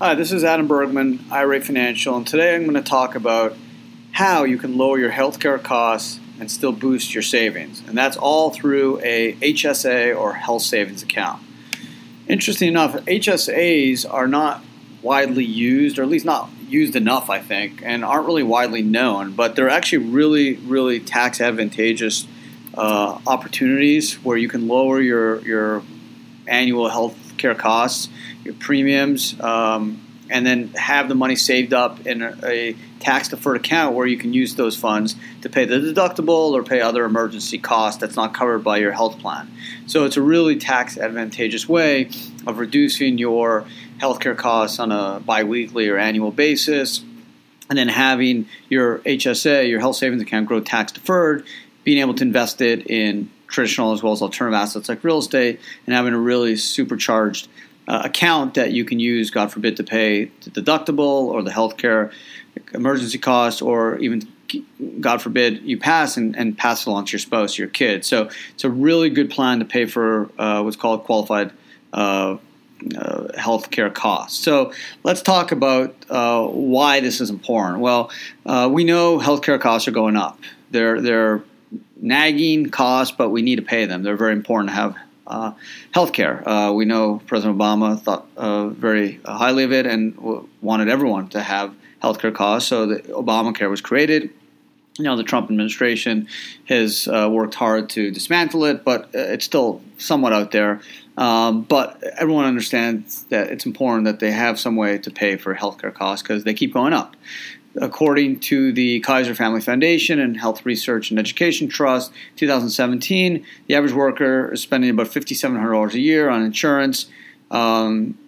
Hi, this is Adam Bergman, IRA Financial, and today I'm going to talk about how you can lower your healthcare costs and still boost your savings. And that's all through a HSA or health savings account. Interesting enough, HSAs are not widely used, or at least not used enough, I think, and aren't really widely known, but they're actually really, really tax advantageous uh, opportunities where you can lower your, your annual health care costs, your premiums, um, and then have the money saved up in a, a tax deferred account where you can use those funds to pay the deductible or pay other emergency costs that's not covered by your health plan. So it's a really tax advantageous way of reducing your healthcare costs on a biweekly or annual basis. And then having your HSA, your health savings account, grow tax deferred, being able to invest it in traditional as well as alternative assets like real estate, and having a really supercharged uh, account that you can use, God forbid, to pay the deductible or the healthcare emergency costs, or even, God forbid, you pass and, and pass it along to your spouse, your kid. So it's a really good plan to pay for uh, what's called qualified uh, uh, healthcare costs. So let's talk about uh, why this is important. Well, uh, we know healthcare costs are going up. They're they're nagging costs, but we need to pay them. They're very important to have uh, healthcare. Uh, we know President Obama thought uh, very highly of it and w- wanted everyone to have healthcare costs. So the Obamacare was created. You know, the Trump administration has uh, worked hard to dismantle it, but uh, it's still somewhat out there. Um, but everyone understands that it's important that they have some way to pay for healthcare costs because they keep going up. According to the Kaiser Family Foundation and Health Research and Education Trust, 2017, the average worker is spending about $5,700 a year on insurance. Um,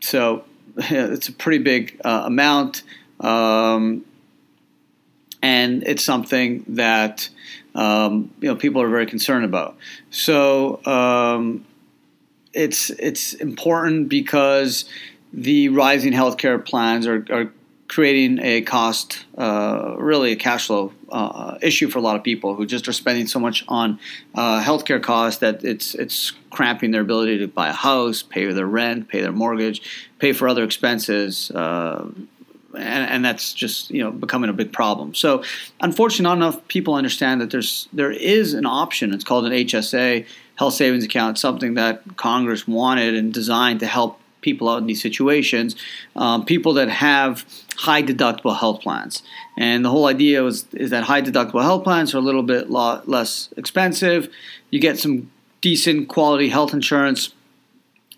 so it's a pretty big uh, amount. Um, and it's something that um, you know people are very concerned about. So um, it's it's important because the rising healthcare plans are, are creating a cost, uh, really a cash flow uh, issue for a lot of people who just are spending so much on uh, healthcare costs that it's it's cramping their ability to buy a house, pay their rent, pay their mortgage, pay for other expenses. Uh, and, and, that's just you know becoming a big problem. So, unfortunately, not enough people understand that there's there is an option. It's called an HSA, health savings account, something that Congress wanted and designed to help people out in these situations, um, people that have high deductible health plans. And the whole idea was is that high deductible health plans are a little bit less expensive. You get some decent quality health insurance.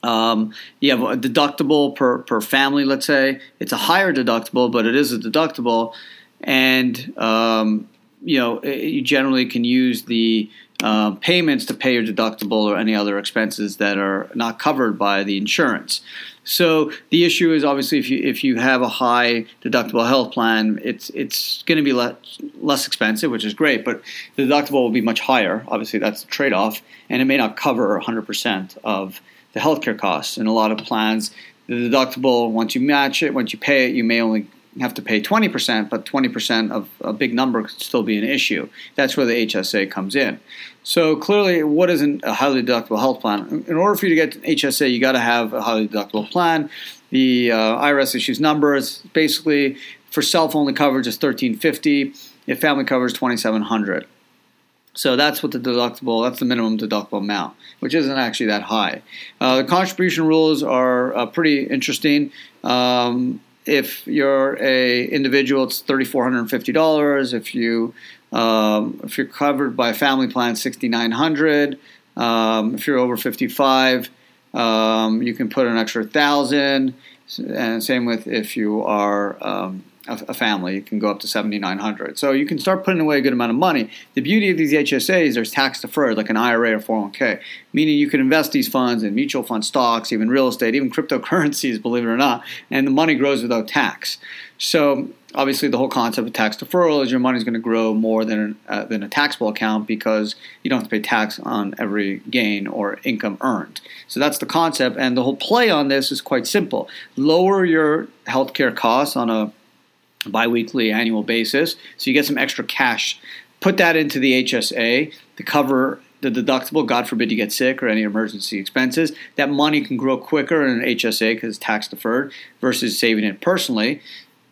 Um, you have a deductible per, per family, let's say. It's a higher deductible, but it is a deductible. And, um, you know, you generally can use the uh, payments to pay your deductible or any other expenses that are not covered by the insurance. So the issue is obviously if you if you have a high deductible health plan, it's it's going to be less less expensive, which is great, but the deductible will be much higher. Obviously, that's the trade off, and it may not cover 100% of the healthcare costs. In a lot of plans, the deductible once you match it, once you pay it, you may only have to pay 20%, but 20% of a big number could still be an issue. That's where the HSA comes in. So clearly, what isn't a highly deductible health plan? In order for you to get HSA, you got to have a highly deductible plan. The uh, IRS issues numbers. Basically, for self-only coverage is 1350. If family coverage, 2700. So that's what the deductible, that's the minimum deductible amount, which isn't actually that high. Uh, the contribution rules are uh, pretty interesting. Um, if you're a individual, it's thirty four hundred and fifty dollars. If you um, if you're covered by a family plan, sixty nine hundred. Um, if you're over fifty five, um, you can put an extra thousand. And same with if you are um, a, family, you can go up to 7,900. So you can start putting away a good amount of money. The beauty of these HSAs, is there's tax deferred, like an IRA or 401k, meaning you can invest these funds in mutual fund stocks, even real estate, even cryptocurrencies, believe it or not, and the money grows without tax. So obviously, the whole concept of tax deferral is your money is going to grow more than uh, than a taxable account because you don't have to pay tax on every gain or income earned. So that's the concept, and the whole play on this is quite simple: lower your healthcare costs on a biweekly, annual basis. So you get some extra cash. Put that into the HSA to cover the deductible, God forbid you get sick or any emergency expenses, that money can grow quicker in an HSA because it's tax deferred versus saving it personally.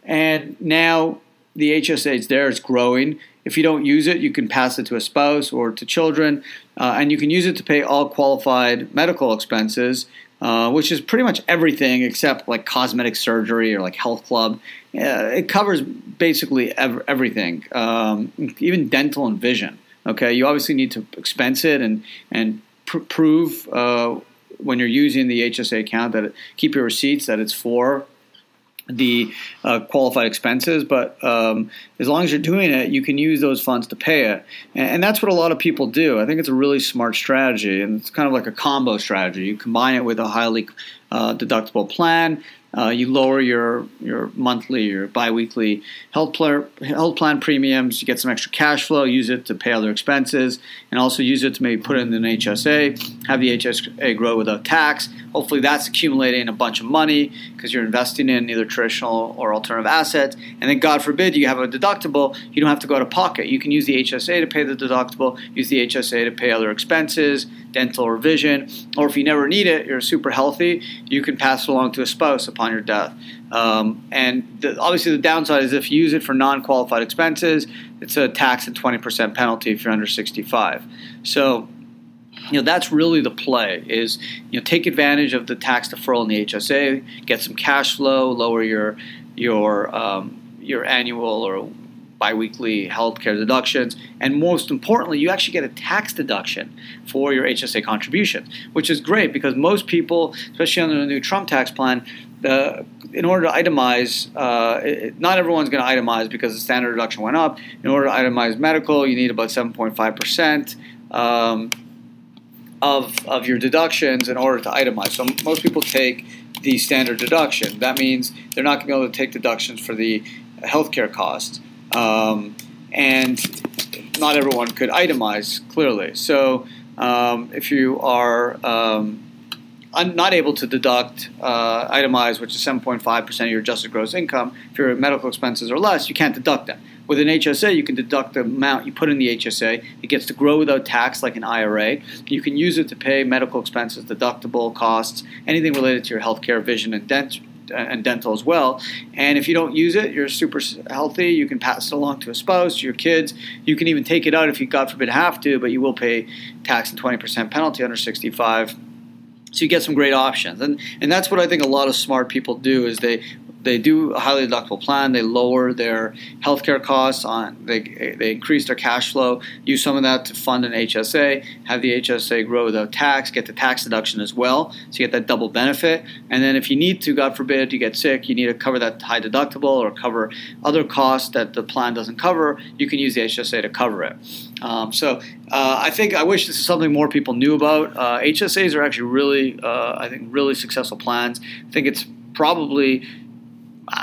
And now the HSA is there, it's growing. If you don't use it, you can pass it to a spouse or to children, uh, and you can use it to pay all qualified medical expenses, uh, which is pretty much everything except like cosmetic surgery or like health club. Uh, it covers basically ev- everything, um, even dental and vision. Okay, you obviously need to expense it and and pr- prove uh, when you're using the HSA account that it, keep your receipts that it's for the uh, qualified expenses, but um, as long as you're doing it, you can use those funds to pay it. And, and, that's what a lot of people do. I think it's a really smart strategy, and it's kind of like a combo strategy. You combine it with a highly uh, deductible plan uh, you lower your your monthly, or biweekly health plan, health plan premiums. You get some extra cash flow. Use it to pay other expenses, and also use it to maybe put in an HSA. Have the HSA grow without tax. Hopefully, that's accumulating a bunch of money because you're investing in either traditional or alternative assets. And then, God forbid, you have a deductible. You don't have to go out of pocket. You can use the HSA to pay the deductible. Use the HSA to pay other expenses dental or vision, or if you never need it, you're super healthy, you can pass it along to a spouse upon your death. Um, and the, obviously, the downside is if you use it for non qualified expenses, it's a tax and 20% penalty if you're under 65. So, you know that's really the play is you know take advantage of the tax deferral in the HSA, get some cash flow, lower your your um, your annual or biweekly healthcare deductions, and most importantly, you actually get a tax deduction for your HSA contribution, which is great because most people, especially under the new Trump tax plan, the, in order to itemize, uh, it, not everyone's going to itemize because the standard deduction went up. In order to itemize medical, you need about 7.5 percent. Um, of, of your deductions in order to itemize. So most people take the standard deduction. That means they're not going to be able to take deductions for the healthcare costs. Um, and not everyone could itemize clearly. So um, if you are um, un- not able to deduct uh, itemize, which is 7.5% of your adjusted gross income, if your medical expenses are less, you can't deduct them. With an HSA, you can deduct the amount you put in the HSA. It gets to grow without tax, like an IRA. You can use it to pay medical expenses, deductible costs, anything related to your healthcare, vision, and dental and dental as well. And if you don't use it, you're super healthy. You can pass it along to a spouse, to your kids. You can even take it out if you, God forbid, have to, but you will pay tax and 20% penalty under 65. So you get some great options, and and that's what I think a lot of smart people do is they they do a highly deductible plan. They lower their healthcare costs on. They they increase their cash flow. Use some of that to fund an HSA. Have the HSA grow without tax. Get the tax deduction as well, so you get that double benefit. And then if you need to, God forbid, you get sick, you need to cover that high deductible or cover other costs that the plan doesn't cover. You can use the HSA to cover it. Um, so uh, I think I wish this is something more people knew about. Uh, HSAs are actually really, uh, I think, really successful plans. I think it's probably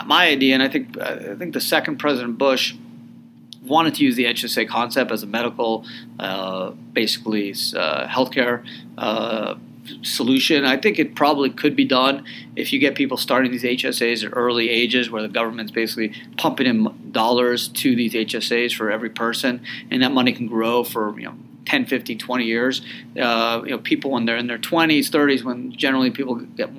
my idea, and I think I think the second President Bush wanted to use the HSA concept as a medical, uh, basically uh, healthcare uh, solution. I think it probably could be done if you get people starting these HSAs at early ages, where the government's basically pumping in dollars to these HSAs for every person, and that money can grow for you know 10, 15, 20 years. Uh, you know, people when they're in their 20s, 30s, when generally people get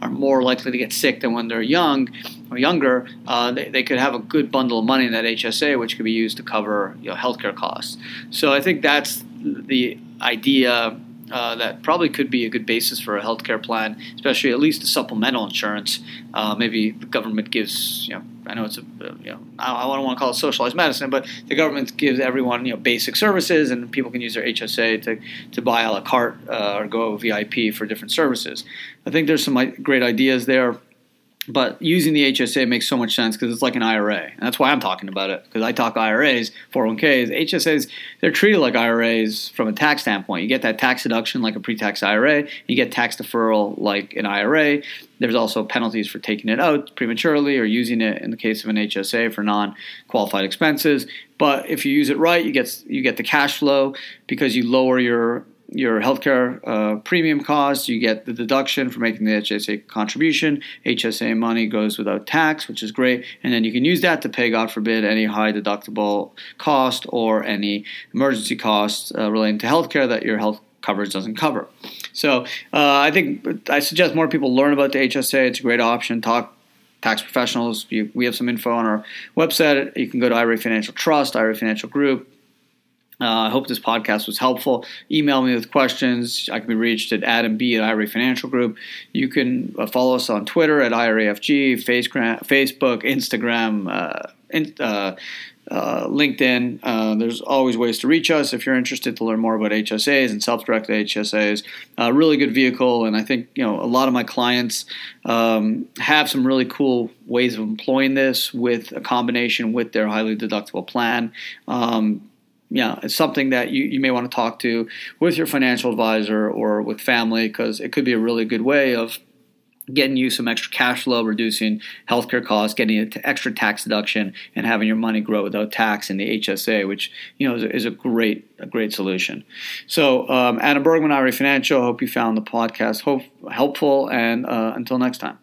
are more likely to get sick than when they're young or younger, uh, they, they could have a good bundle of money in that HSA, which could be used to cover you know, healthcare costs. So I think that's the idea uh, that probably could be a good basis for a healthcare plan, especially at least a supplemental insurance. Uh, maybe the government gives, you know, I know it's a, you know, I, don't want to call it socialized medicine, but the government gives everyone, you know, basic services, and people can use their HSA to, to buy a la carte uh, or go VIP for different services. I think there's some great ideas there but using the HSA makes so much sense because it's like an IRA. And that's why I'm talking about it because I talk IRAs, 401ks. HSAs, they're treated like IRAs from a tax standpoint. You get that tax deduction like a pre tax IRA, you get tax deferral like an IRA. There's also penalties for taking it out prematurely or using it in the case of an HSA for non qualified expenses. But if you use it right, you get, you get the cash flow because you lower your your healthcare uh, premium costs. You get the deduction for making the HSA contribution. HSA money goes without tax, which is great. And then you can use that to pay, God forbid, any high deductible cost or any emergency costs uh, relating to healthcare that your health coverage doesn't cover. So uh, I think I suggest more people learn about the HSA. It's a great option. Talk tax professionals. You, we have some info on our website. You can go to IRA Financial Trust, IRA Financial Group. Uh, I hope this podcast was helpful. Email me with questions. I can be reached at Adam B at IRA Financial Group. You can uh, follow us on Twitter at IRAFG, Facebook, Instagram, uh, in, uh, uh, LinkedIn. Uh, there's always ways to reach us if you're interested to learn more about HSAs and self-directed HSAs. A really good vehicle, and I think you know a lot of my clients um, have some really cool ways of employing this with a combination with their highly deductible plan. Um, yeah, it's something that you, you may want to talk to with your financial advisor or with family because it could be a really good way of getting you some extra cash flow, reducing healthcare costs, getting an extra tax deduction, and having your money grow without tax in the HSA, which you know is a, is a great a great solution. So, um, Adam Bergman, IRA Financial. Hope you found the podcast hope, helpful, and uh, until next time.